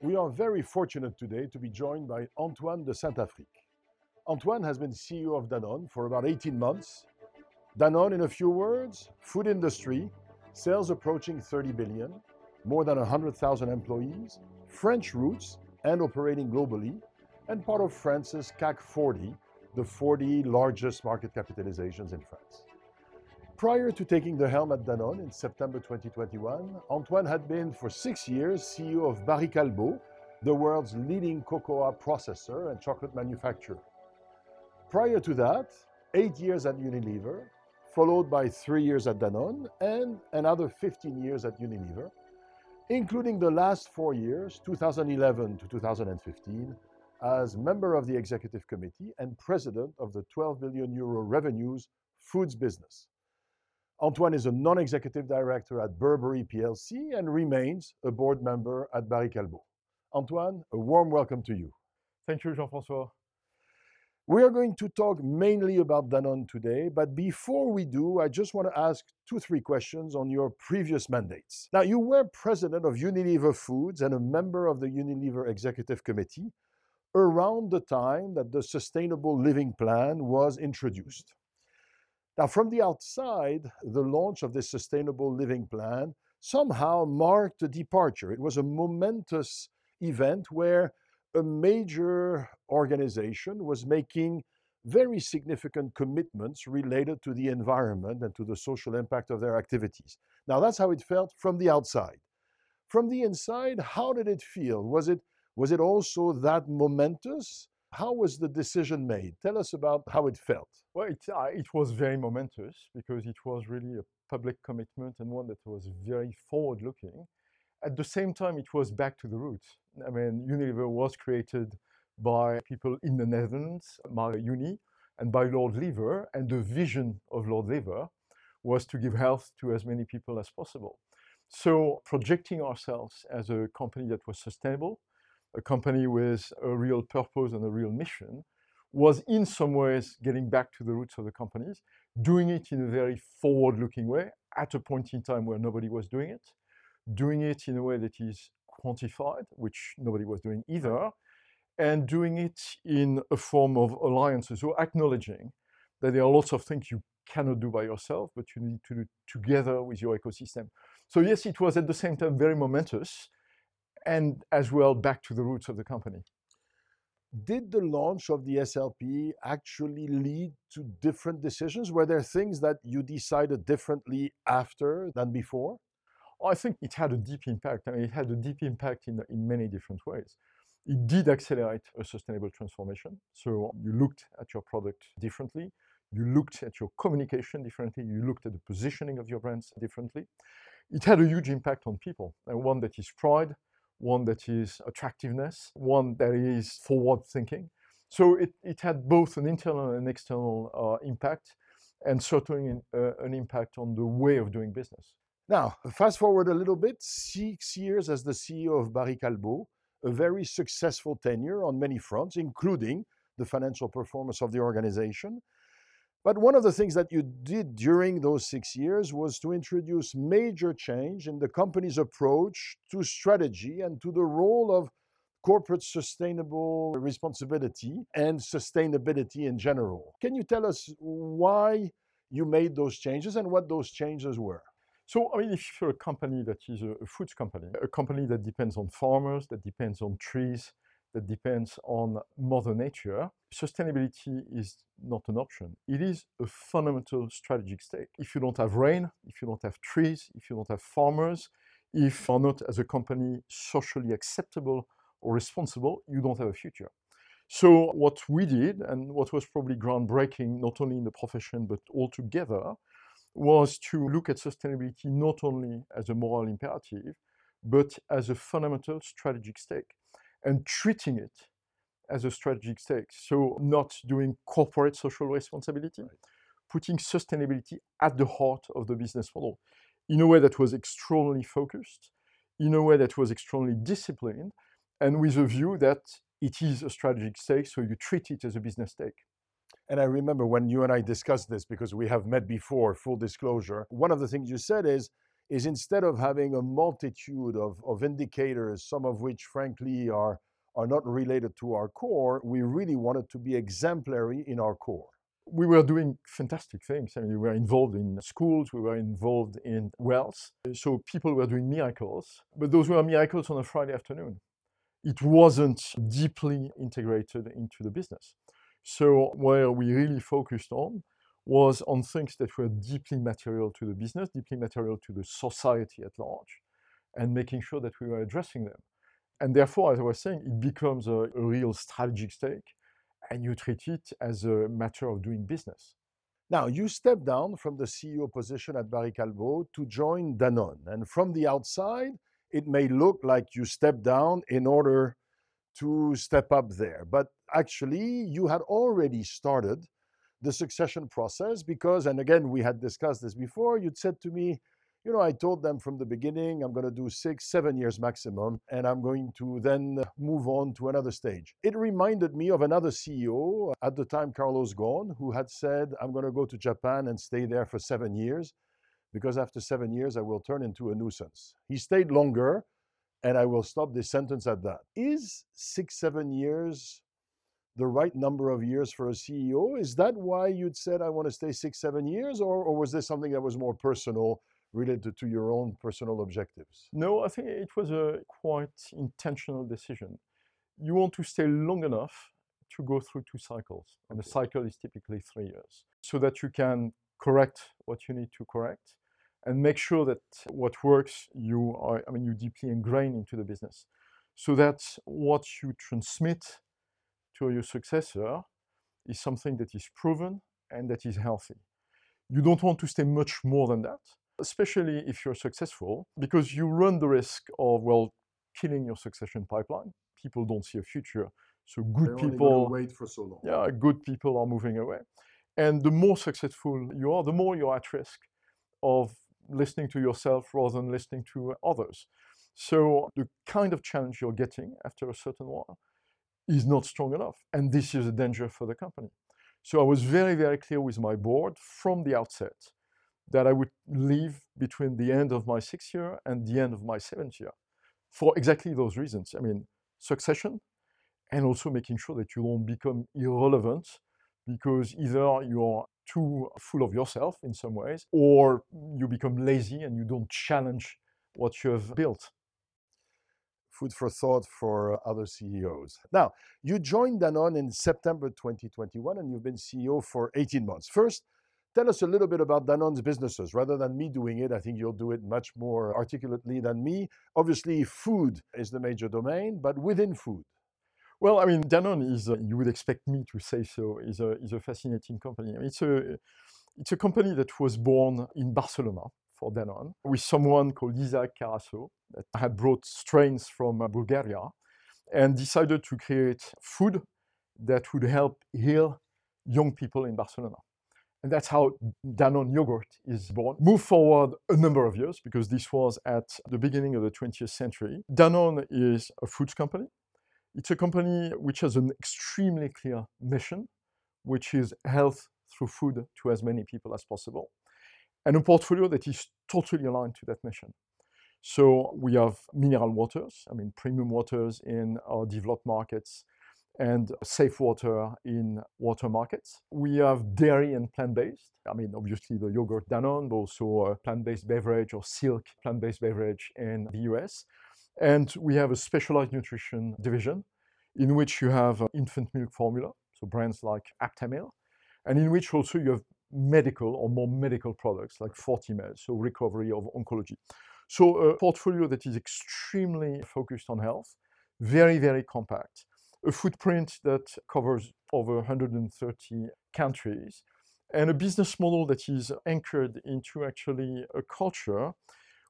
We are very fortunate today to be joined by Antoine de Saint-Affrique. Antoine has been CEO of Danone for about 18 months. Danone, in a few words, food industry, sales approaching 30 billion, more than 100,000 employees, French roots and operating globally, and part of France's CAC 40, the 40 largest market capitalizations in France. Prior to taking the helm at Danone in September 2021, Antoine had been for six years CEO of Barry Callebaut, the world's leading cocoa processor and chocolate manufacturer. Prior to that, eight years at Unilever, followed by three years at Danone and another 15 years at Unilever, including the last four years, 2011 to 2015, as member of the executive committee and president of the 12 billion euro revenues foods business. Antoine is a non-executive director at Burberry plc and remains a board member at Barry Callebaut. Antoine, a warm welcome to you. Thank you, Jean-François. We are going to talk mainly about Danone today, but before we do, I just want to ask two, three questions on your previous mandates. Now, you were president of Unilever Foods and a member of the Unilever Executive Committee around the time that the Sustainable Living Plan was introduced. Now, from the outside, the launch of this Sustainable Living Plan somehow marked a departure. It was a momentous event where a major organization was making very significant commitments related to the environment and to the social impact of their activities. Now, that's how it felt from the outside. From the inside, how did it feel? Was it, was it also that momentous? How was the decision made? Tell us about how it felt. Well, it, uh, it was very momentous because it was really a public commitment and one that was very forward looking. At the same time, it was back to the roots. I mean, Unilever was created by people in the Netherlands, Mark Uni, and by Lord Lever, and the vision of Lord Lever was to give health to as many people as possible. So, projecting ourselves as a company that was sustainable, a company with a real purpose and a real mission, was in some ways getting back to the roots of the companies, doing it in a very forward looking way at a point in time where nobody was doing it, doing it in a way that is quantified, which nobody was doing either, and doing it in a form of alliances, so acknowledging that there are lots of things you cannot do by yourself, but you need to do together with your ecosystem. So, yes, it was at the same time very momentous and as well back to the roots of the company. Did the launch of the SLP actually lead to different decisions? Were there things that you decided differently after than before? I think it had a deep impact. I mean, it had a deep impact in, in many different ways. It did accelerate a sustainable transformation. So um, you looked at your product differently, you looked at your communication differently, you looked at the positioning of your brands differently. It had a huge impact on people, and one that is pride, one that is attractiveness, one that is forward thinking. So it, it had both an internal and external uh, impact, and certainly an, uh, an impact on the way of doing business. Now, fast forward a little bit, six years as the CEO of Barry Callebaut, a very successful tenure on many fronts, including the financial performance of the organization. But one of the things that you did during those six years was to introduce major change in the company's approach to strategy and to the role of corporate sustainable responsibility and sustainability in general. Can you tell us why you made those changes and what those changes were? So, I mean, if you're a company that is a, food company, a company that depends on farmers, that depends on trees, that depends on Mother Nature, sustainability is not an option. It is a fundamental strategic stake. If you don't have rain, if you don't have trees, if you don't have farmers, if you are not as a company socially acceptable or responsible, you don't have a future. So, what we did, and what was probably groundbreaking not only in the profession but altogether, was to look at sustainability not only as a moral imperative, but as a fundamental strategic stake and treating it as a strategic stake. So, not doing corporate social responsibility, right. putting sustainability at the heart of the business model in a way that was extremely focused, in a way that was extremely disciplined, and with a view that it is a strategic stake, so you treat it as a business stake. And I remember when you and I discussed this because we have met before, full disclosure, one of the things you said is is instead of having a multitude of, of indicators, some of which, frankly, are, are not related to our core, we really wanted to be exemplary in our core. We were doing fantastic things. I mean, we were involved in schools, we were involved in wells. So people were doing miracles, but those were miracles on a Friday afternoon. It wasn't deeply integrated into the business. So, where we really focused on was on things that were deeply material to the business, deeply material to the society at large, and making sure that we were addressing them. And therefore, as I was saying, it becomes a, a real strategic stake, and you treat it as a matter of doing business. Now, you stepped down from the CEO position at Barry Callebaut to join Danone. And from the outside, it may look like you stepped down in order to step up there. But actually, you had already started the succession process because, and again, we had discussed this before, you'd said to me, you know, I told them from the beginning, I'm going to do six, seven years maximum, and I'm going to then move on to another stage. It reminded me of another CEO at the time, Carlos Ghosn, who had said, I'm going to go to Japan and stay there for seven years because after seven years, I will turn into a nuisance. He stayed longer, and I will stop this sentence at that. Is six, seven years the right number of years for a CEO? Is that why you'd said, I want to stay six, seven years? Or, or was this something that was more personal, related to your own personal objectives? No, I think it was a quite intentional decision. You want to stay long enough to go through two cycles, and the cycle is typically three years, so that you can correct what you need to correct and make sure that what works you are i mean you deeply ingrain into the business so that what you transmit to your successor is something that is proven and that is healthy. You don't want to stay much more than that, especially if you're successful, because you run the risk of, well, killing your succession pipeline. People don't see a future. So good They're people wait for so long. Yeah, good people are moving away. And the more successful you are, the more you're at risk of listening to yourself rather than listening to others. So the kind of challenge you're getting after a certain while is not strong enough. And this is a danger for the company. So I was very, very clear with my board from the outset that I would leave between the end of my sixth year and the end of my seventh year for exactly those reasons. I mean, succession and also making sure that you don't become irrelevant because either you're too full of yourself in some ways or you become lazy and you don't challenge what you have built food for thought for other CEOs. Now, you joined Danone in September 2021 and you've been CEO for 18 months. First, tell us a little bit about Danone's businesses. Rather than me doing it, I think you'll do it much more articulately than me. Obviously, food is the major domain, but within food. Well, I mean, Danone is, uh, you would expect me to say so, is a, is a fascinating company. It's, a, it's a company that was born in Barcelona for Danone with someone called Isaac Carasso that had brought strains from uh, Bulgaria and decided to create food that would help heal young people in Barcelona. And that's how Danone yogurt is born. Move forward a number of years because this was at the beginning of the 20th century. Danone is a foods company. It's a company which has an extremely clear mission, which is health through food to as many people as possible and a portfolio that is totally aligned to that mission. So we have mineral waters, I mean, premium waters in our developed markets and safe water in water markets. We have dairy and plant-based. I mean, obviously the yogurt Danone, but also a plant-based beverage or silk plant-based beverage in the US. And we have a specialized nutrition division in which you have uh, infant milk formula, so brands like Aptamil, and in which also you have medical or more medical products like Fortimel, so recovery of oncology. So a portfolio that is extremely focused on health, very, very compact, a footprint that covers over 130 countries, and a business model that is anchored into actually a culture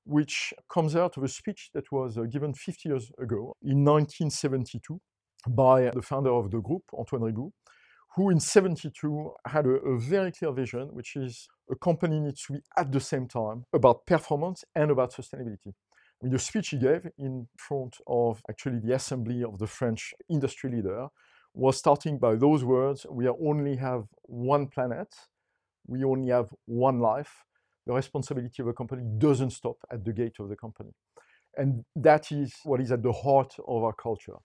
which comes out of a speech that was uh, given 50 years ago in 1972 by the founder of the group, Antoine Riboud, who in 72 had a, a, very clear vision, which is a company needs to be at the same time about performance and about sustainability. I mean, the speech he gave in front of actually the assembly of the French industry leader was starting by those words, we only have one planet, we only have one life, the responsibility of a company doesn't stop at the gate of the company. And that is what is at the heart of our culture.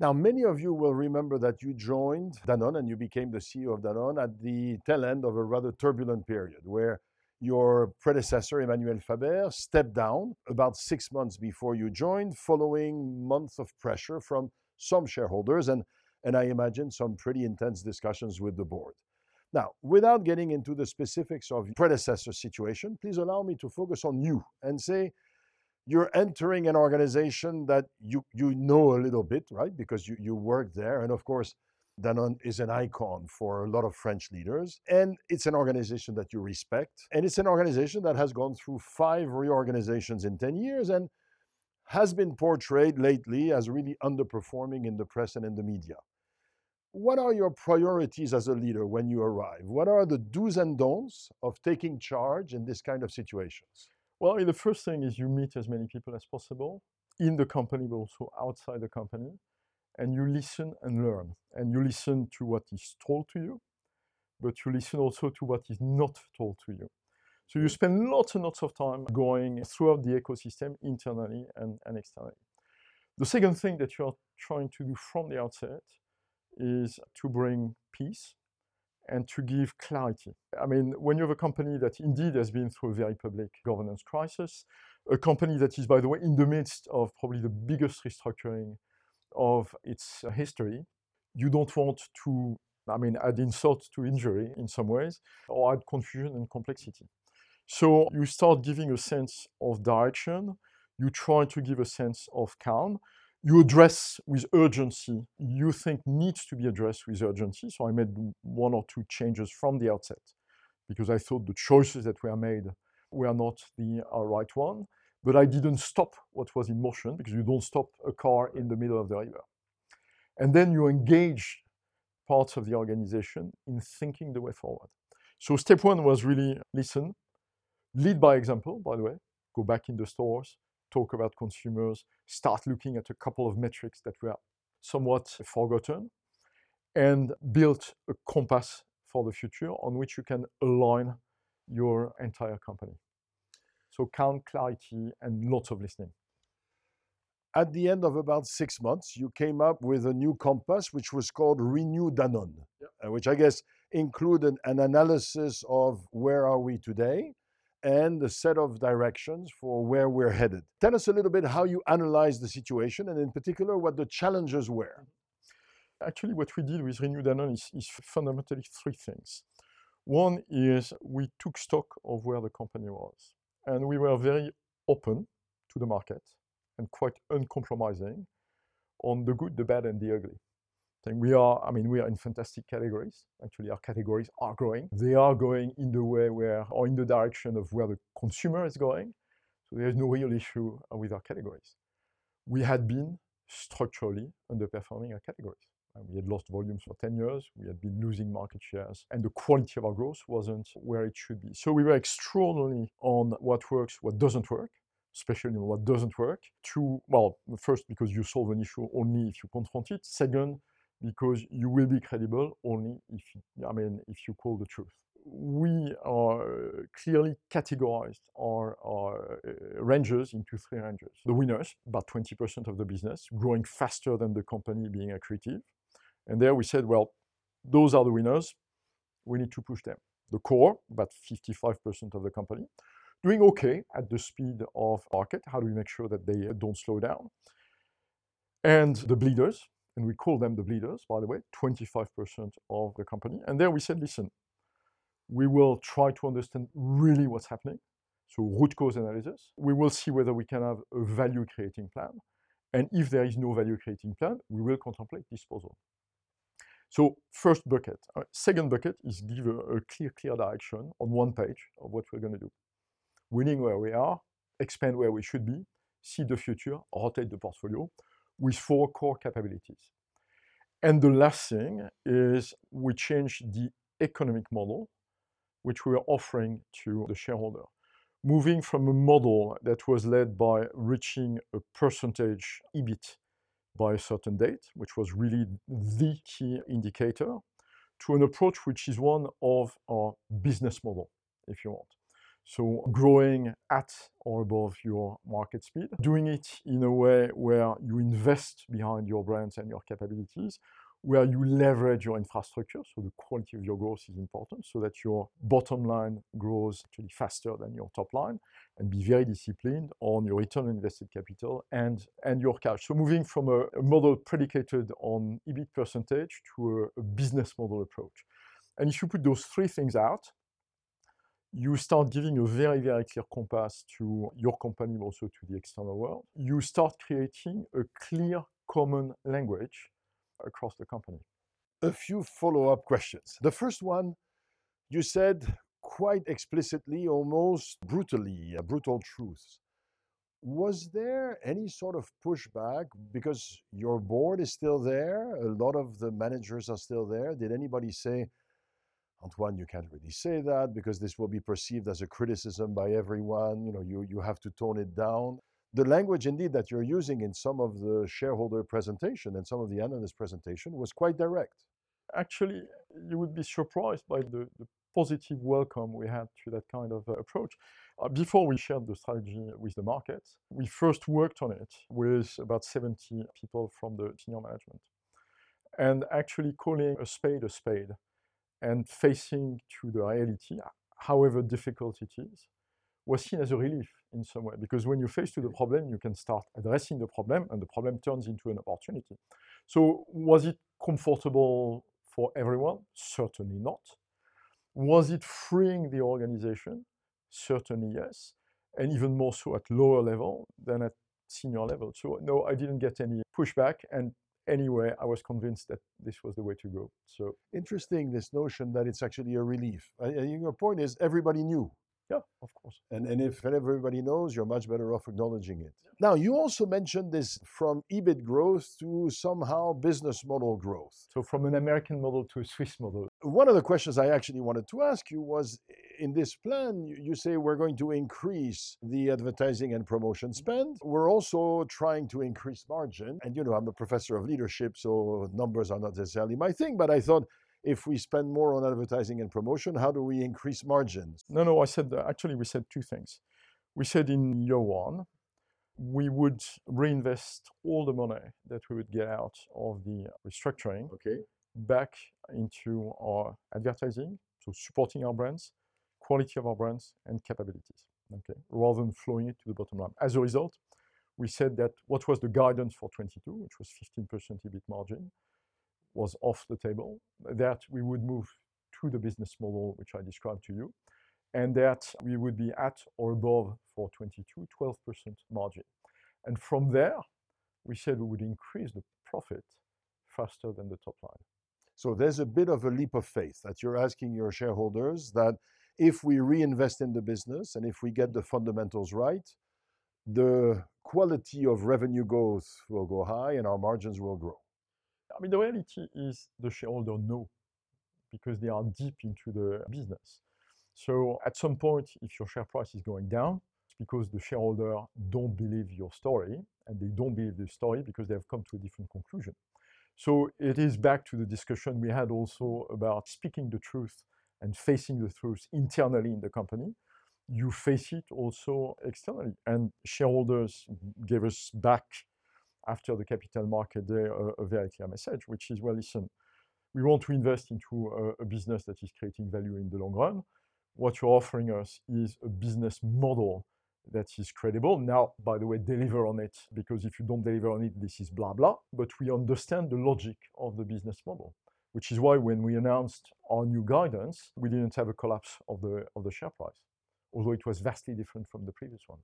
Now, many of you will remember that you joined Danone and you became the CEO of Danone at the tail end of a rather turbulent period where your predecessor, Emmanuel Faber, stepped down about six months before you joined, following months of pressure from some shareholders and, and I imagine some pretty intense discussions with the board. Now, without getting into the specifics of predecessor situation, please allow me to focus on you and say you're entering an organization that you, you know a little bit, right? Because you, you work there. And of course, Danone is an icon for a lot of French leaders. And it's an organization that you respect. And it's an organization that has gone through five reorganizations in 10 years and has been portrayed lately as really underperforming in the press and in the media. What are your priorities as a leader when you arrive? What are the do's and don'ts of taking charge in this kind of situations? Well, the first thing is you meet as many people as possible in the company, but also outside the company, and you listen and learn. And you listen to what is told to you, but you listen also to what is not told to you. So you spend lots and lots of time going throughout the ecosystem internally and, and externally. The second thing that you're trying to do from the outset is to bring peace and to give clarity. I mean, when you have a company that indeed has been through a very public governance crisis, a company that is, by the way, in the midst of probably the biggest restructuring of its history, you don't want to, I mean, add insult to injury in some ways or add confusion and complexity. So you start giving a sense of direction, you try to give a sense of calm, you address with urgency you think needs to be addressed with urgency. So I made one or two changes from the outset because I thought the choices that were made were not the uh, right one. But I didn't stop what was in motion because you don't stop a car in the middle of the river. And then you engage parts of the organization in thinking the way forward. So step one was really listen, lead by example, by the way, go back in the stores, talk about consumers, start looking at a couple of metrics that were somewhat forgotten, and build a compass for the future on which you can align your entire company. So count clarity and lots of listening. At the end of about six months, you came up with a new compass, which was called Renew Danone, yep. uh, which I guess included an analysis of where are we today, and a set of directions for where we're headed. Tell us a little bit how you analyzed the situation and, in particular, what the challenges were. Actually, what we did with Renew Danone is, is fundamentally three things. One is we took stock of where the company was, and we were very open to the market and quite uncompromising on the good, the bad, and the ugly we are, I mean, we are in fantastic categories. Actually, our categories are growing. They are going in the way where, or in the direction of where the consumer is going. So there is no real issue uh, with our categories. We had been structurally underperforming our categories. we had lost volumes for 10 years. We had been losing market shares, and the quality of our growth wasn't where it should be. So we were extraordinarily on what works, what doesn't work, especially on what doesn't work. To well, first because you solve an issue only if you confront it. Second, because you will be credible only if you, I mean if you call the truth. We are clearly categorized our, our uh, ranges into three ranges. The winners, about 20% of the business, growing faster than the company being accretive. And there we said, well, those are the winners. We need to push them. The core, about 55% of the company, doing okay at the speed of market. How do we make sure that they don't slow down? And the bleeders, and we call them the bleeders, by the way, 25% of the company. And there we said, listen, we will try to understand really what's happening. So root cause analysis. We will see whether we can have a value creating plan. And if there is no value creating plan, we will contemplate disposal. So first bucket. Uh, second bucket is give a, a clear, clear direction on one page of what we're going to do. Winning where we are, expand where we should be, see the future, rotate the portfolio, with four core capabilities. And the last thing is we changed the economic model, which we were offering to the shareholder. Moving from a model that was led by reaching a percentage EBIT by a certain date, which was really the key indicator, to an approach which is one of our business model, if you want. So growing at or above your market speed, doing it in a way where you invest behind your brands and your capabilities, where you leverage your infrastructure. So the quality of your growth is important so that your bottom line grows actually faster than your top line and be very disciplined on your return on invested capital and, and your cash. So moving from a, a model predicated on EBIT percentage to a, a business model approach. And if you put those three things out, you start giving a very, very clear compass to your company, but also to the external world. You start creating a clear common language across the company. A few follow up questions. The first one, you said quite explicitly, almost brutally, a brutal truth. Was there any sort of pushback because your board is still there? A lot of the managers are still there. Did anybody say, Antoine, you can't really say that because this will be perceived as a criticism by everyone. You know, you, you have to tone it down the language indeed that you're using in some of the shareholder presentation and some of the analyst presentation was quite direct. Actually, you would be surprised by the, the positive welcome we had to that kind of uh, approach. Uh, before we shared the strategy with the market, we first worked on it with about 70 people from the senior management. And actually calling a spade a spade and facing to the reality, however difficult it is, was seen as a relief in some way. Because when you face to the problem you can start addressing the problem and the problem turns into an opportunity. So was it comfortable for everyone? Certainly not. Was it freeing the organization? Certainly yes. And even more so at lower level than at senior level. So no i didn't get any pushback and anyway i was convinced that this was the way to go so interesting this notion that it's actually a relief uh, uh, I, I, your point is everybody knew yeah, of course. And, and if everybody knows, you're much better off acknowledging it. Now, you also mentioned this from EBIT growth to somehow business model growth. So, from an American model to a Swiss model. One of the questions I actually wanted to ask you was in this plan, you say we're going to increase the advertising and promotion mm-hmm. spend. We're also trying to increase margin. And, you know, I'm a professor of leadership, so numbers are not necessarily my thing, but I thought if we spend more on advertising and promotion, how do we increase margins? No, no, I said, actually, we said two things. We said in year one, we would reinvest all the money that we would get out of the restructuring okay. back into our advertising, so supporting our brands, quality of our brands, and capabilities, okay, rather than flowing it to the bottom line. As a result, we said that what was the guidance for 22, which was 15% EBIT margin, was off the table, that we would move to the business model which I described to you, and that we would be at or above for 22, 12% margin. And from there, we said we would increase the profit faster than the top line. So there's a bit of a leap of faith that you're asking your shareholders that if we reinvest in the business and if we get the fundamentals right, the quality of revenue growth will go high and our margins will grow. I mean, the reality is the shareholder know because they are deep into the business. So at some point, if your share price is going down, it's because the shareholder don't believe your story, and they don't believe the story because they have come to a different conclusion. So it is back to the discussion we had also about speaking the truth and facing the truth internally in the company. You face it also externally, and shareholders gave us back after the capital market day a, a, very clear message, which is, well, listen, we want to invest into a, a, business that is creating value in the long run. What you're offering us is a business model that is credible. Now, by the way, deliver on it, because if you don't deliver on it, this is blah, blah. But we understand the logic of the business model, which is why when we announced our new guidance, we didn't have a collapse of the, of the share price, although it was vastly different from the previous one.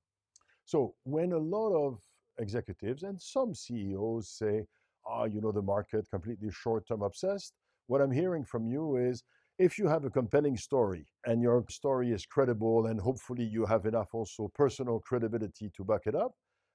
So when a lot of executives and some CEOs say, ah, oh, you know, the market completely short term obsessed. What I'm hearing from you is if you have a compelling story and your story is credible and hopefully you have enough also personal credibility to back it up,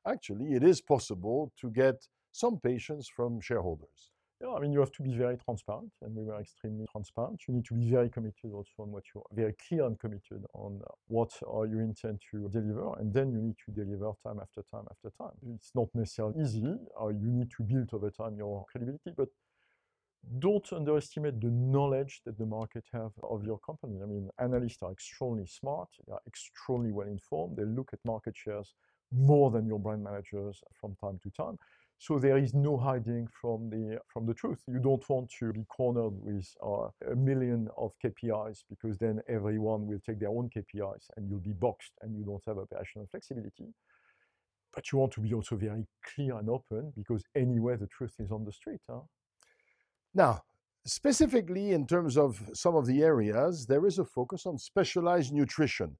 actually, it is possible to get some patience from shareholders. Yeah, I mean, you have to be very transparent, and we were extremely transparent. You need to be very committed also on what you're very clear and committed on what uh, you intend to deliver, and then you need to deliver time after time after time. It's not necessarily easy. Uh, you need to build over time your credibility, but don't underestimate the knowledge that the market have of your company. I mean, analysts are extremely smart, they are extremely well informed. They look at market shares more than your brand managers from time to time. So there is no hiding from the from the truth. You don't want to be cornered with uh, a million of KPIs because then everyone will take their own KPIs and you'll be boxed and you don't have operational flexibility. But you want to be also very clear and open because anyway the truth is on the street. Huh? Now, specifically in terms of some of the areas, there is a focus on specialized nutrition.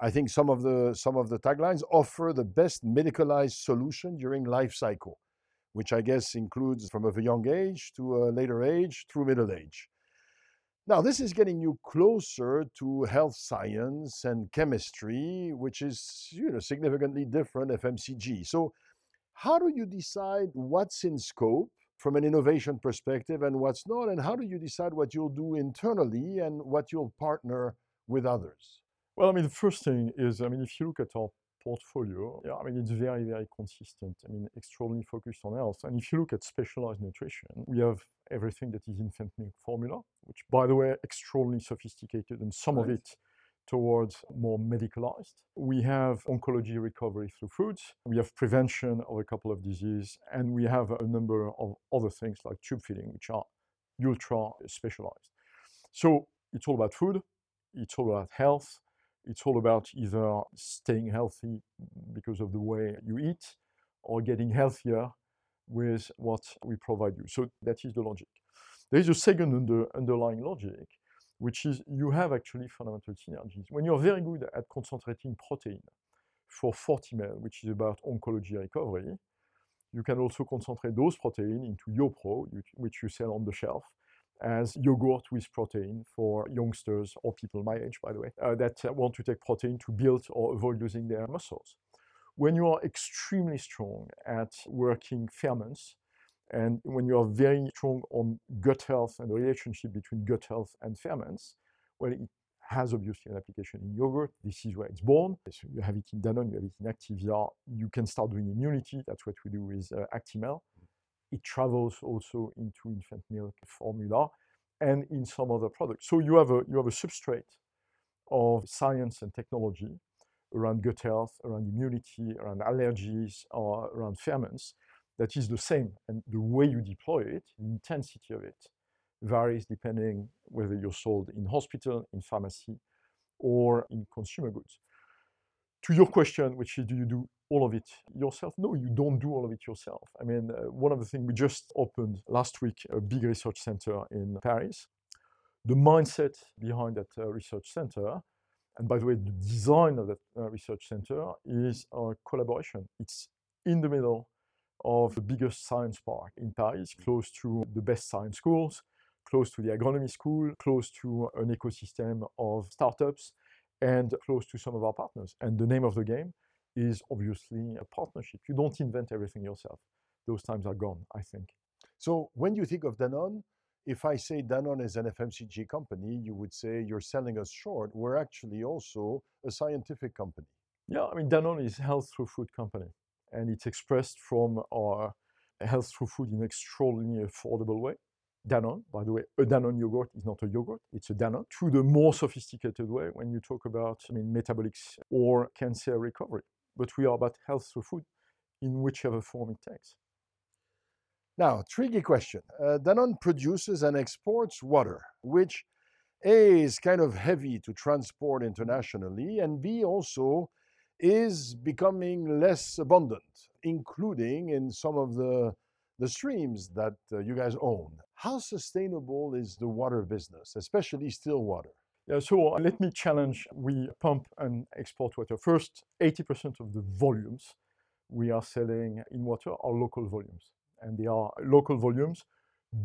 I think some of the some of the taglines offer the best medicalized solution during life cycle, which I guess includes from a young age to a later age through middle age. Now, this is getting you closer to health science and chemistry, which is you know significantly different FMCG. So, how do you decide what's in scope from an innovation perspective and what's not, and how do you decide what you'll do internally and what you'll partner with others? Well, I mean, the first thing is, I mean, if you look at our portfolio, yeah, I mean, it's very, very consistent. I mean, extraordinarily focused on health. And if you look at specialized nutrition, we have everything that is infant milk formula, which, by the way, extraordinarily sophisticated, and some right. of it towards more medicalized. We have oncology recovery through foods. We have prevention of a couple of diseases, and we have a number of other things like tube feeding, which are ultra specialized. So it's all about food. It's all about health it's all about either staying healthy because of the way you eat or getting healthier with what we provide you. So that is the logic. There is a second under, underlying logic, which is you have actually fundamental synergies. When you're very good at concentrating protein for Fortimel, which is about oncology recovery, you can also concentrate those protein into YoPro, which you sell on the shelf, as yogurt with protein for youngsters or people my age, by the way, uh, that want to take protein to build or avoid losing their muscles. When you are extremely strong at working ferments, and when you are very strong on gut health and the relationship between gut health and ferments, well, it has obviously an application in yogurt. This is where it's born. So you have it in Danone, you have it in Activia. You can start doing immunity. That's what we do with uh, Actimel it travels also into infant milk formula and in some other products. So you have a, you have a substrate of science and technology around gut health, around immunity, around allergies, or around ferments that is the same. And the way you deploy it, the intensity of it, varies depending whether you're sold in hospital, in pharmacy, or in consumer goods. To your question, which is do you do all of it yourself? No, you don't do all of it yourself. I mean, uh, one of the things we just opened last week, a big research center in Paris. The mindset behind that uh, research center, and by the way, the design of that uh, research center is a collaboration. It's in the middle of the biggest science park in Paris, close to the best science schools, close to the agronomy school, close to an ecosystem of startups, and close to some of our partners. And the name of the game is obviously a partnership. You don't invent everything yourself. Those times are gone, I think. So when you think of Danone, if I say Danone is an FMCG company, you would say you're selling us short. We're actually also a scientific company. Yeah, I mean, Danone is health through food company, and it's expressed from our health through food in an extraordinarily affordable way. Danone, by the way, a Danone yogurt is not a yogurt, it's a Danone, to the more sophisticated way when you talk about I mean, metabolics or cancer recovery but we are about health through food in whichever form it takes. Now, tricky question. Uh, Danone produces and exports water, which A is kind of heavy to transport internationally, and B also is becoming less abundant, including in some of the, the streams that uh, you guys own. How sustainable is the water business, especially still water? Yeah, so uh, let me challenge. We pump and export water. First, 80% of the volumes we are selling in water are local volumes. And they are local volumes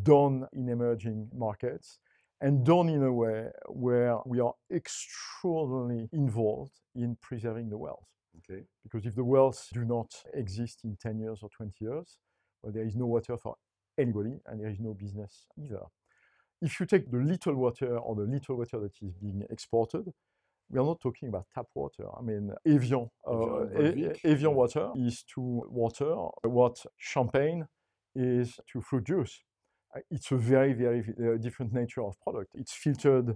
done in emerging markets and done in a way where we are extraordinarily involved in preserving the wells. Okay. Because if the wells do not exist in 10 years or 20 years, well, there is no water for anybody and there is no business either if you take the little water or the little water that is being exported, we are not talking about tap water. I mean, Evian, uh, Evian water is to water what champagne is to fruit juice. uh, it's a very, very uh, different nature of product. It's filtered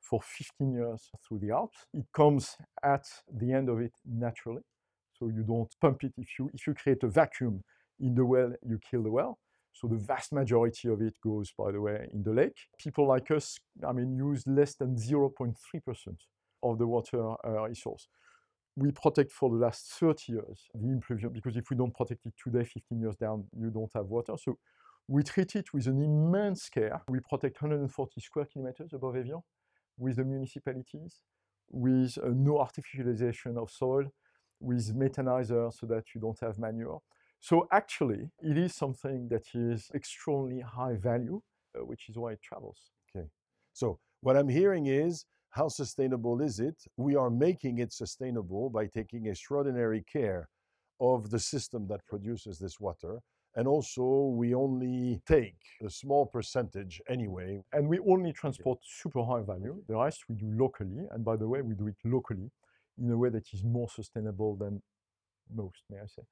for 15 years through the Alps. It comes at the end of it naturally. So you don't pump it. If you, if you create a vacuum in the well, you kill the well. So the vast majority of it goes, by the way, in the lake. People like us, I mean, use less than 0.3% of the water uh, resource. We protect for the last 30 years the impluvium because if we don't protect it today, 15 years down, you don't have water. So we treat it with an immense care. We protect 140 square kilometers above Evian with the municipalities, with uh, no artificialization of soil, with methanizer so that you don't have manure. So actually, it is something that is extremely high value, uh, which is why it travels. Okay. So what I'm hearing is how sustainable is it? We are making it sustainable by taking extraordinary care of the system that produces this water. And also, we only take a small percentage anyway. And we only transport super high value. The rest we do locally. And by the way, we do it locally in a way that is more sustainable than most, may I say.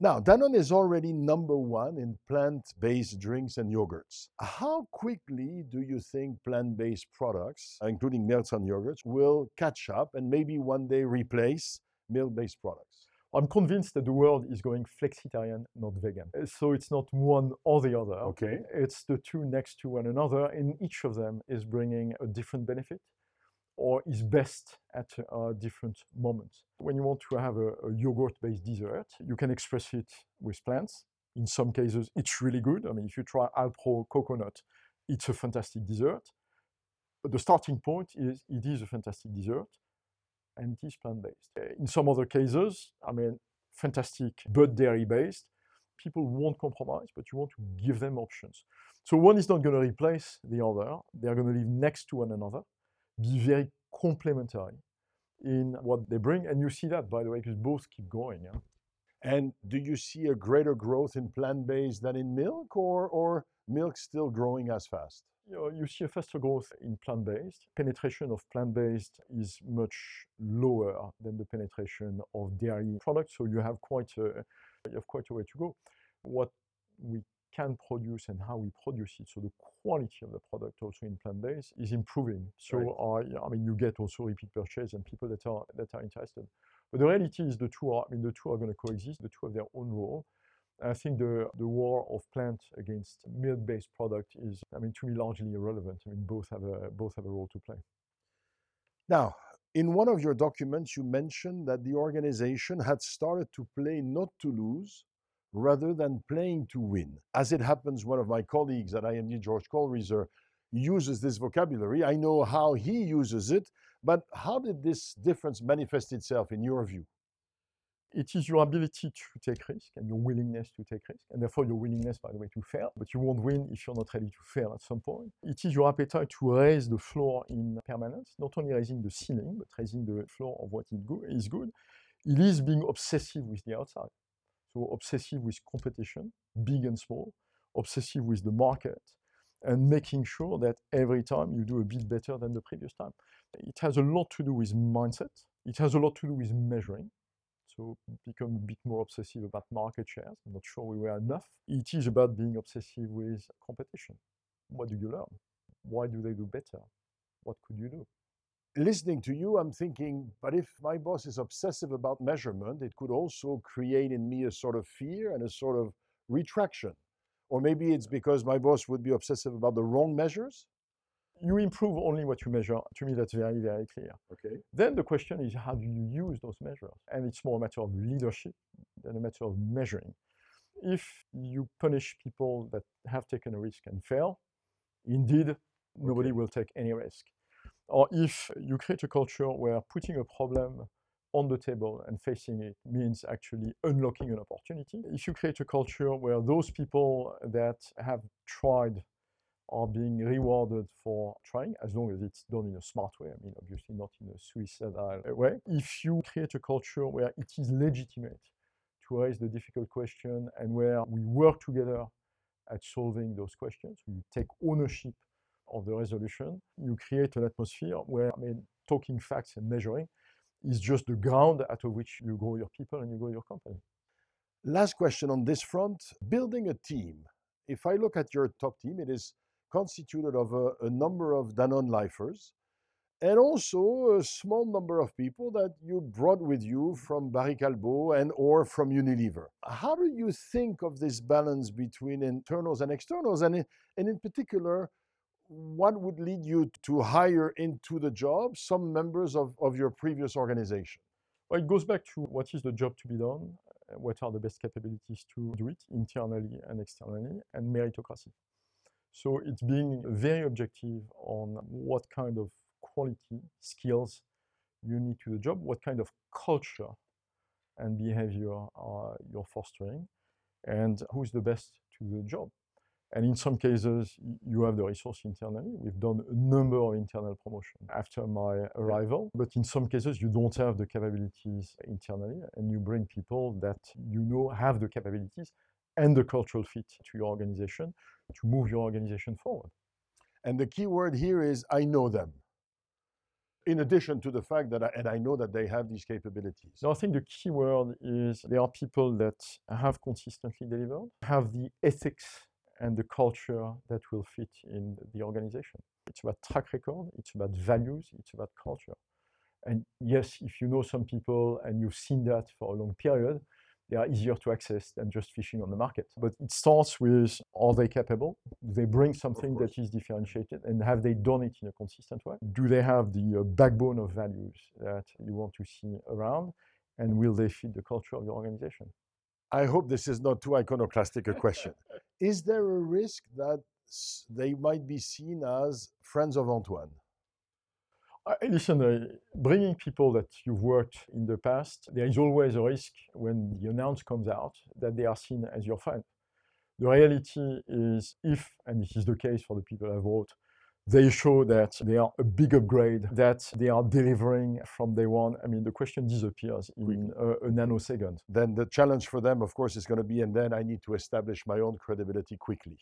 Now, Danone is already number one in plant based drinks and yogurts. How quickly do you think plant based products, including milks and yogurts, will catch up and maybe one day replace milk based products? I'm convinced that the world is going flexitarian, not vegan. Uh, So it's not one or the other. Okay. It's the two next to one another, and each of them is bringing a different benefit or is best at a different moment. When you want to have a, a yogurt based dessert, you can express it with plants. In some cases, it's really good. I mean, if you try Alpro coconut, it's a fantastic dessert. But the starting point is it is a fantastic dessert and it is plant based. Eh, in some other cases, I mean, fantastic but dairy based. People won't compromise, but you want to give them options. So one is not going to replace the other, they're going to live next to one another be very complementary in what they bring. And you see that, by the way, because both keep going. Yeah? And do you see a greater growth in plant based than in milk, or, or milk still growing as fast? You, know, you see a faster growth in plant based. Penetration of plant based is much lower than the penetration of dairy products. So you have quite a, you have quite a way to go. What we can produce and how we produce it. So the quality of the product also in plant-based is improving. So Right. I, I mean, you get also repeat purchase and people that are that are interested. But the reality is the two are, I mean, the two are going to coexist. The two have their own role. I think the the war of plant against milk-based product is, I mean, to me, largely irrelevant. I mean, both have a both have a role to play. Now, in one of your documents, you mentioned that the organization had started to play not to lose rather than playing to win. As it happens, one of my colleagues at IMD, George Kohlrieser, uses this vocabulary. I know how he uses it, but how did this difference manifest itself in your view? it is your ability to take risk and your willingness to take risk, and therefore your willingness, by the way, to fail. But you won't win if you're not ready to fail at some point. It is your appetite to raise the floor in permanence, not only raising the ceiling, but raising the floor of what is good. It is being obsessive with the outside. So obsessive with competition, big and small, obsessive with the market, and making sure that every time you do a bit better than the previous time. It has a lot to do with mindset. It has a lot to do with measuring so become a bit more obsessive about market shares. I'm not sure we were enough. It is about being obsessive with competition. What do you learn? Why do they do better? What could you do? Listening to you, I'm thinking, but if my boss is obsessive about measurement, it could also create in me a sort of fear and a sort of retraction. Or maybe it's because my boss would be obsessive about the wrong measures. You improve only what you measure. To me, that's very, very clear. Okay. Then the question is how do you use those measures? And it's more a matter of leadership than a matter of measuring. If you punish people that have taken a risk and fail, indeed, nobody Okay. will take any risk. Or if you create a culture where putting a problem on the table and facing it means actually unlocking an opportunity. If you create a culture where those people that have tried are being rewarded for trying, as long as it's done in a smart way. I mean, obviously not in a suicidal way. If you create a culture where it is legitimate to raise the difficult question and where we work together at solving those questions, we take ownership of the resolution, you create an atmosphere where, I mean, talking facts and measuring is just the ground out of which you grow your people and you grow your company. Last question on this front building a team if I look at your top team, it is constituted of a, a number of Danone lifers and also a small number of people that you brought with you from Barry Callebaut and or from Unilever. How do you think of this balance between internals and externals? And in, and in particular, what would lead you to hire into the job some members of, of your previous organization? Well, it goes back to what is the job to be done, what are the best capabilities to do it internally and externally, and meritocracy. So it's being very objective on what kind of quality, skills you need to the job, what kind of culture and behavior are you're fostering, and who's the best to the job. And in some cases, you have the resource internally. We've done a number of internal promotions after my arrival. But in some cases, you don't have the capabilities internally, and you bring people that you know have the capabilities and the cultural fit to your organization to move your organization forward. And the key word here is I know them. In addition to the fact that, I, and I know that they have these capabilities. So I think the key word is there are people that have consistently delivered, have the ethics and the culture that will fit in the organization. It's about track record, it's about values, it's about culture. And yes, if you know some people and you've seen that for a long period, they are easier to access than just fishing on the market. But it starts with are they capable? Do they bring something that is differentiated? And have they done it in a consistent way? Do they have the uh, backbone of values that you want to see around? And will they fit the culture of your organization? I hope this is not too iconoclastic a question. is there a risk that they might be seen as friends of Antoine? Uh, listen, uh, bringing people that you've worked in the past, there is always a risk when the announce comes out that they are seen as your friend. The reality is, if, and this is the case for the people I vote, they show that they are a big upgrade, that they are delivering from day one. I mean, the question disappears in a, a nanosecond. Then the challenge for them, of course, is going to be, and then I need to establish my own credibility quickly.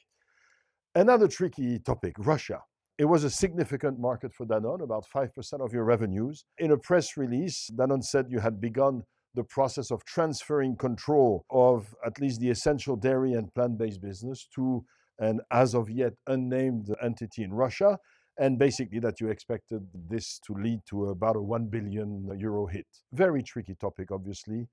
Another tricky topic Russia. It was a significant market for Danone, about 5% of your revenues. In a press release, Danone said you had begun the process of transferring control of at least the essential dairy and plant based business to an as of yet unnamed entity in Russia, and basically that you expected this to lead to about a 1 billion euro hit. Very tricky topic, obviously.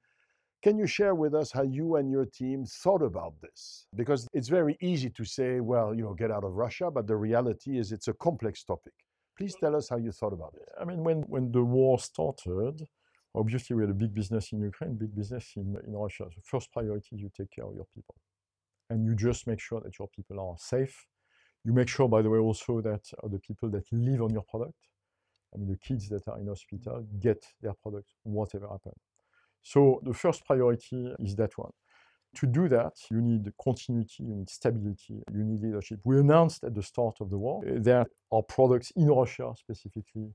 Can you share with us how you and your team thought about this? Because it's very easy to say, well, you know, get out of Russia, but the reality is it's a complex topic. Please tell us how you thought about it. I mean, when, when the war started, obviously we had a big business in Ukraine, big business in, in Russia. The first priority you take care of your people. And you just make sure that your people are safe. You make sure, by the way, also that uh, the people that live on your product, I mean, the kids that are in hospital, get their product, whatever happens. So the first priority is that one. To do that, you need continuity, you need stability, you need leadership. We announced at the start of the war uh, that our products in Russia specifically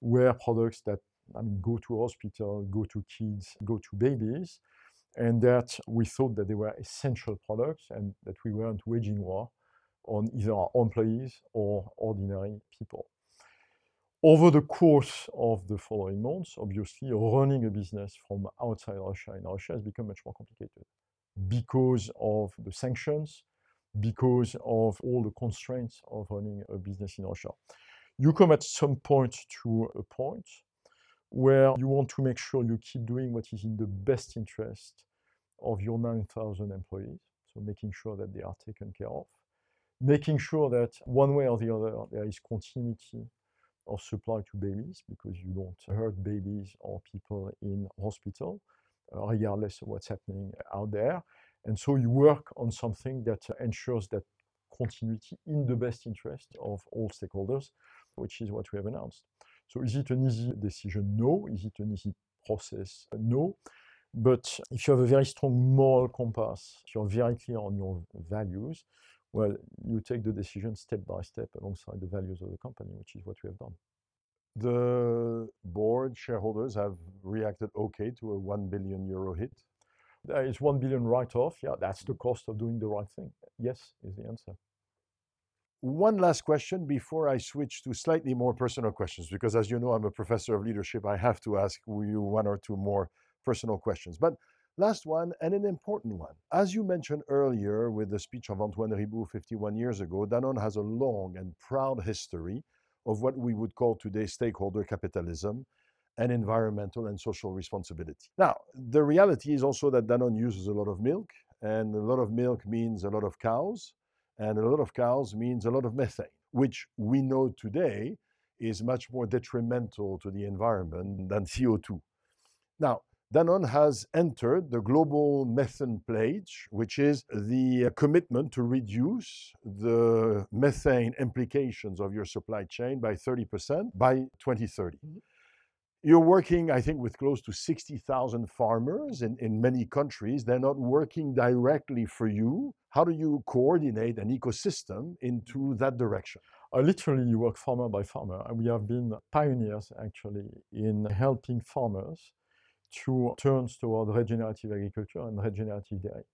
were products that I mean, go to hospital, go to kids, go to babies, and that we thought that they were essential products and that we weren't waging war on either our employees or ordinary people. Over the course of the following months, obviously, running a business from outside Russia in Russia has become much more complicated because of the sanctions, because of all the constraints of running a business in Russia. You come at some point to a point where you want to make sure you keep doing what is in the best interest of your 9,000 employees, so making sure that they are taken care of, making sure that one way or the other there is continuity of supply to babies because you don't hurt babies or people in hospital, uh, regardless of what's happening out there. And so you work on something that ensures that continuity in the best interest of all stakeholders, which is what we have announced. So is it an easy decision? No. Is it an easy process? No. But if you have a very strong moral compass, if you're very clear on your values, well, you take the decision step by step alongside the values of the company, which is what we have done. The board shareholders have reacted okay to a 1 billion euro hit. There is 1 billion write off. Yeah, that's the cost of doing the right thing. Yes, is the answer. One last question before I switch to slightly more personal questions, because as you know, I'm a professor of leadership. I have to ask you one or two more personal questions. But Last one, and an important one. As you mentioned earlier with the speech of Antoine Riboud 51 years ago, Danone has a long and proud history of what we would call today stakeholder capitalism and environmental and social responsibility. Now, the reality is also that Danone uses a lot of milk, and a lot of milk means a lot of cows, and a lot of cows means a lot of methane, which we know today is much more detrimental to the environment than CO2. Now, Danone has entered the global methane pledge, which is the commitment to reduce the methane implications of your supply chain by 30% by 2030. Mm-hmm. You're working, I think, with close to 60,000 farmers in, in many countries. They're not working directly for you. How do you coordinate an ecosystem into that direction? Literally, you work farmer by farmer. We have been pioneers, actually, in helping farmers to turn toward regenerative agriculture and regenerative dairy.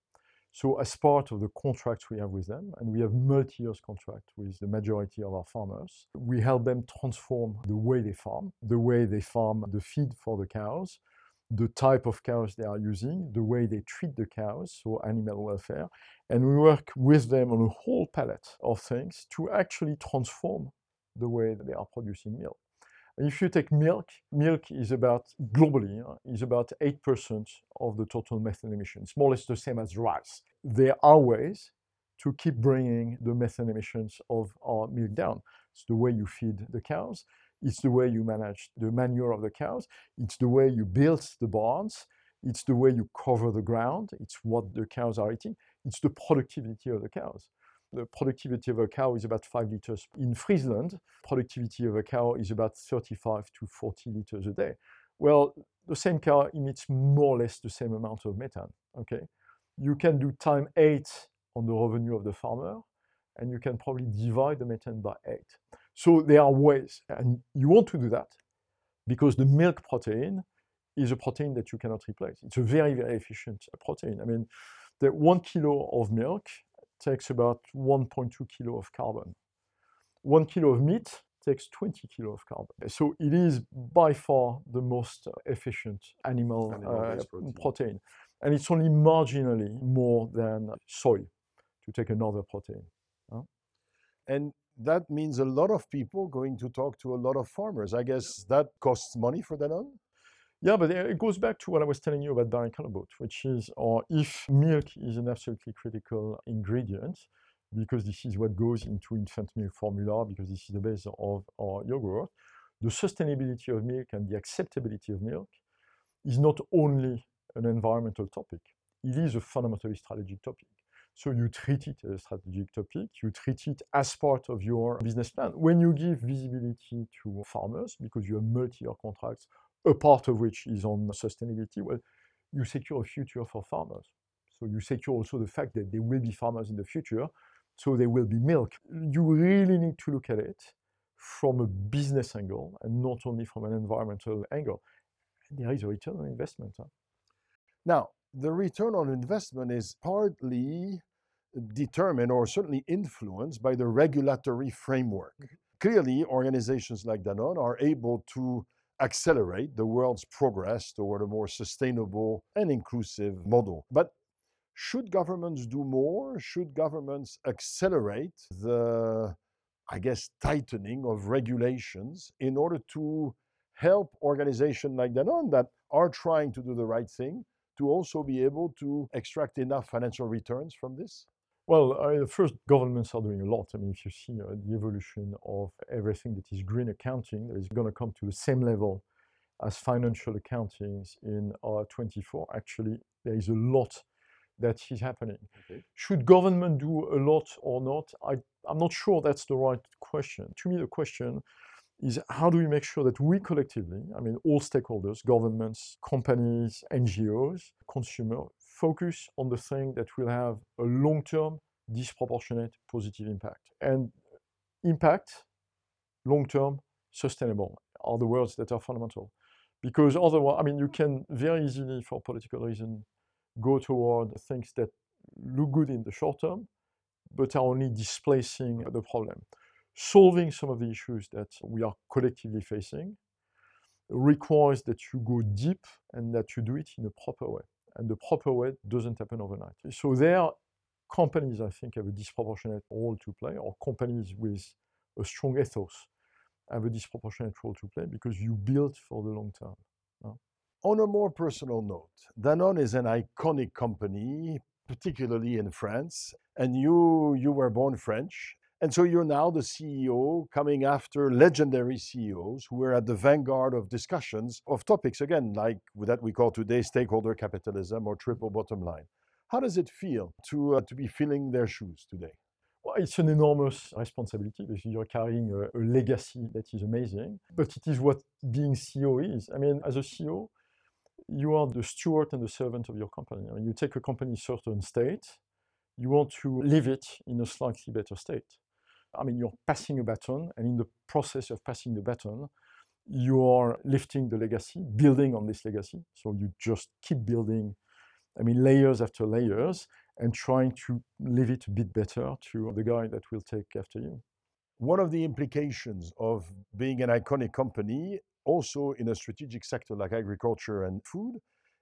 So as part of the contracts we have with them, and we have multi-year contract with the majority of our farmers, we help them transform the way they farm, the way they farm the feed for the cows, the type of cows they are using, the way they treat the cows, so animal welfare, and we work with them on a whole palette of things to actually transform the way they are producing milk. If you take milk, milk is about globally uh, is about eight percent of the total methane emissions, more or less the same as rice. There are ways to keep bringing the methane emissions of our milk down. It's the way you feed the cows. It's the way you manage the manure of the cows. It's the way you build the barns. It's the way you cover the ground. It's what the cows are eating. It's the productivity of the cows. The productivity of a cow is about 5 liters. In Friesland, productivity of a cow is about 35 to 40 liters a day. Well, the same cow emits more or less the same amount of methane. Okay, you can do time eight on the revenue of the farmer, and you can probably divide the methane by eight. So there are ways, and you want to do that because the milk protein is a protein that you cannot replace. It's a very, very efficient protein. I mean, the one kilo of milk takes about 1.2 kilo of carbon. One kilo of meat takes 20 kilo of carbon. So it is by far the most efficient animal, animal uh, protein. protein. And it's only marginally more than soy, to take another protein. Huh? And that means a lot of people going to talk to a lot of farmers. I guess that costs money for Danone? Yeah, but eh, it goes back to what I was telling you about Barry Callebaut, which is, or if milk is an absolutely critical ingredient, because this is what goes into infant milk formula, because this is the base of our yogurt, the sustainability of milk and the acceptability of milk is not only an environmental topic, it is a fundamentally strategic topic. So you treat it as a strategic topic, you treat it as part of your business plan. When you give visibility to farmers, because you have multi-year contracts a part of which is on sustainability, well, you secure a future for farmers. So you secure also the fact that there will be farmers in the future, so there will be milk. You really need to look at it from a business angle and not only from an environmental angle. There is a return on investment. Huh? Now, the return on investment is partly determined or certainly influenced by the regulatory framework. Mm-hmm. Clearly, organizations like Danone are able to accelerate the world's progress toward a more sustainable and inclusive model. But should governments do more? Should governments accelerate the, I guess, tightening of regulations in order to help organizations like Danone that are trying to do the right thing to also be able to extract enough financial returns from this? Well, uh, first, governments are doing a lot. I mean, if you see uh, the evolution of everything that is green accounting, that is going to come to the same level as financial accountings in uh, 24. Actually, there is a lot that is happening. Okay. Should government do a lot or not? I, I'm not sure that's the right question. To me, the question is how do we make sure that we collectively, I mean, all stakeholders, governments, companies, NGOs, consumers, focus on the thing that will have a long-term, disproportionate positive impact. And impact, long-term, sustainable are the words that are fundamental. Because otherwise, I mean, you can very easily, for political reason, go toward things that look good in the short term, but are only displacing the problem. Solving some of the issues that we are collectively facing requires that you go deep and that you do it in a proper way. And the proper way doesn't happen overnight. So there, companies, I think, have a disproportionate role to play, or companies with a strong ethos have a disproportionate role to play because you build for the long term. On a more personal note, Danone is an iconic company, particularly in France, and you you were born French. And so you're now the CEO coming after legendary CEOs who were at the vanguard of discussions of topics, again, like that we call today stakeholder capitalism or triple bottom line. How does it feel to, uh, to be filling their shoes today? Well, it's an enormous responsibility because you're carrying a, a legacy that is amazing, but it is what being CEO is. I mean, as a CEO, you are the steward and the servant of your company. I mean, you take a company certain state, you want to leave it in a slightly better state. I mean, you're passing a baton, and in the process of passing the baton, you are lifting the legacy, building on this legacy. So you just keep building, I mean, layers after layers, and trying to leave it a bit better to the guy that will take after you. One of the implications of being an iconic company, also in a strategic sector like agriculture and food,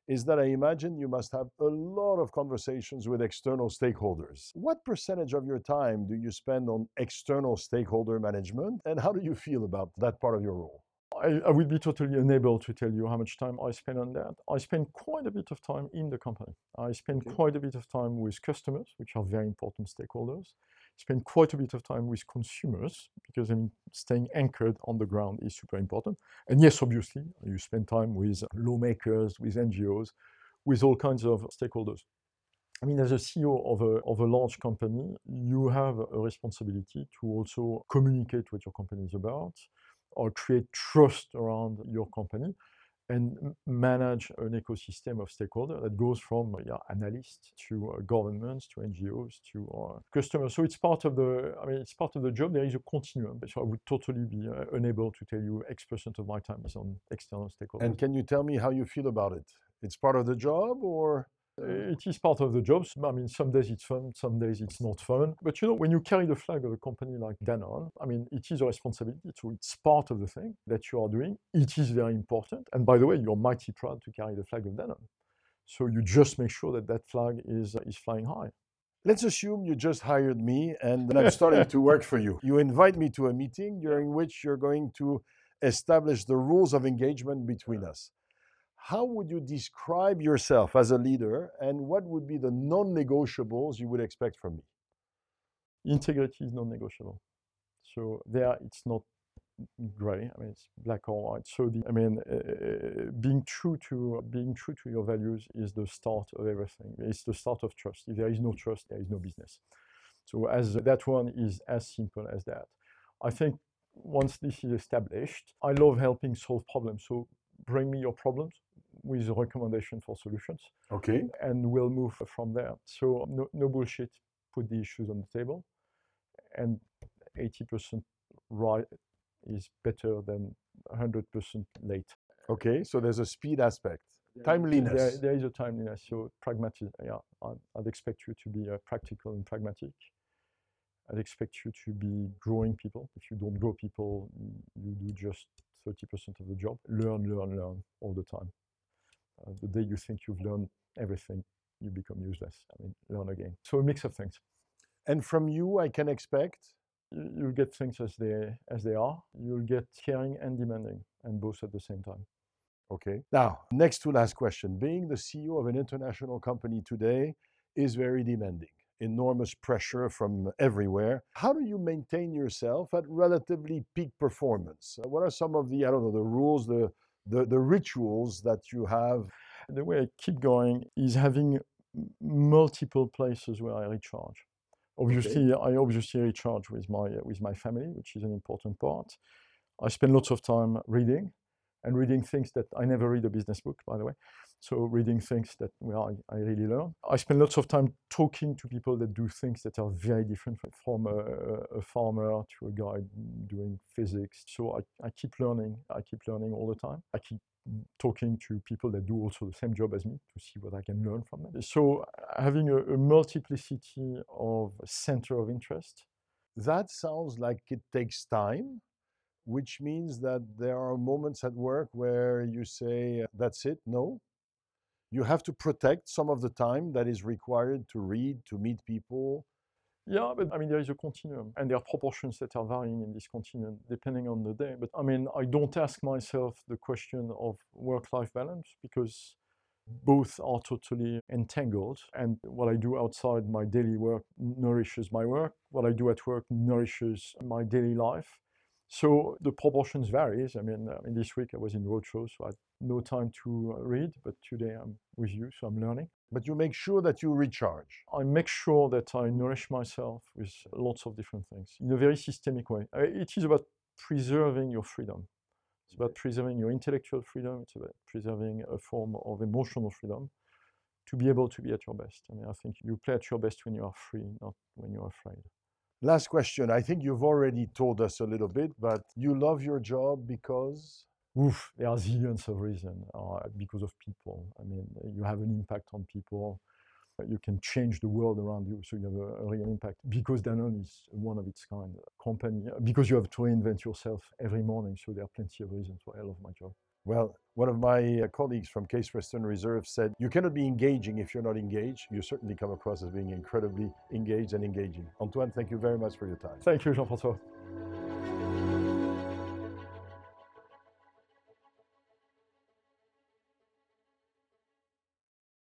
is that I imagine you must have a lot of conversations with external stakeholders. What percentage of your time do you spend on external stakeholder management, and how do you feel about that part of your role? I, I would be totally unable to tell you how much time I spend on that. I spend quite a bit of time in the company. I spend Okay. quite a bit of time with customers, which are very important stakeholders. Spend quite a bit of time with consumers because I mean, staying anchored on the ground is super important. And yes, obviously, you spend time with lawmakers, with NGOs, with all kinds of stakeholders. I mean, as a CEO of a, of a large company, you have a responsibility to also communicate what your company is about or create trust around your company and manage an ecosystem of stakeholders that goes from uh, yeah, analysts to uh, governments to NGOs to uh, customers. So it's part of the, I mean, it's part of the job. There is a continuum. So I would totally be uh, unable to tell you X percent of my time is on external stakeholders. And can you tell me how you feel about it? It's part of the job, or It is part of the job. I mean, some days it's fun, some days it's not fun. But you know, when you carry the flag of a company like Danone, I mean, it is a responsibility. So it's part of the thing that you are doing. It is very important. And by the way, you're mighty proud to carry the flag of Danone. So you just make sure that that flag is uh, is flying high. let's assume you just hired me and I'm starting to work for you. You invite me to a meeting during which you're going to establish the rules of engagement between us. How would you describe yourself as a leader, and what would be the non negotiables you would expect from me? Integrity is non-negotiable. So there, it's not gray. I mean, it's black or white. So the, I mean, uh, being true to being true to your values is the start of everything. It's the start of trust. If there is no trust, there is no business. So as that one is as simple as that. I think once this is established, I love helping solve problems. So bring me your problems with a recommendation for solutions Okay. and we'll move from there. So no, no bullshit. Put the issues on the table, and 80% right is better than 100% late. Okay. So there's a speed aspect, There, timeliness. there is a timeliness. So pragmatic. Yeah, I'd, I'd expect you to be uh, practical and pragmatic. I'd expect you to be growing people. If you don't grow people, you do just 30% of the job. Learn, learn, learn all the time. Uh, the day you think you've learned everything, you become useless. I mean, learn again. So a mix of things. And from you, I can expect You- You'll get things as they as they are. You'll get caring and demanding, and both at the same time. Okay. Now, next to last question. Being the CEO of an international company today is very demanding, enormous pressure from everywhere. How do you maintain yourself at relatively peak performance? What are some of the, I don't know, the rules, the, the, the rituals that you have? The way I keep going is having multiple places where I recharge. Obviously, I obviously recharge with my uh, with my family, which is an important part. I spend lots of time reading, and reading things that I never read a business book, by the way. So reading things that well, I, I really learn. I spend lots of time talking to people that do things that are very different fr- from a, a- farmer to a guy doing physics. So I, I keep learning. I keep learning all the time. I keep talking to people that do also the same job as me to see what I can learn from them. So having a, a multiplicity of center of interest. That sounds like it takes time, which means that there are moments at work where you say, that's it, no? You have to protect some of the time that is required to read, to meet people. Yeah, but I mean, there is a continuum, and there are proportions that are varying in this continuum depending on the day. But I mean, I don't ask myself the question of work life balance because both are totally entangled. And what I do outside my daily work nourishes my work, what I do at work nourishes my daily life. So the proportions varies. I mean, uh, in this week I was in roadshow, so I had no time to uh, read, but today I'm with you, so I'm learning. But you make sure that you recharge. I make sure that I nourish myself with lots of different things in a very systemic way. Uh, It is about preserving your freedom. It's about preserving your intellectual freedom. It's about preserving a form of emotional freedom to be able to be at your best. I mean, I think you play at your best when you are free, not when you're afraid. Last question. I think you've already told us a little bit, but you love your job because Oof, there are zillions of reasons uh, because of people. I mean, you have an impact on people. uh, You can change the world around you, so you have a, a real impact. Because Danone is one of its kind company. uh, Because you have to reinvent yourself every morning, so there are plenty of reasons why I love my job. Well, one of my uh, colleagues from Case Western Reserve said, You cannot be engaging if you're not engaged. You certainly come across as being incredibly engaged and engaging. Antoine, thank you very much for your time. Thank you, Jean-François.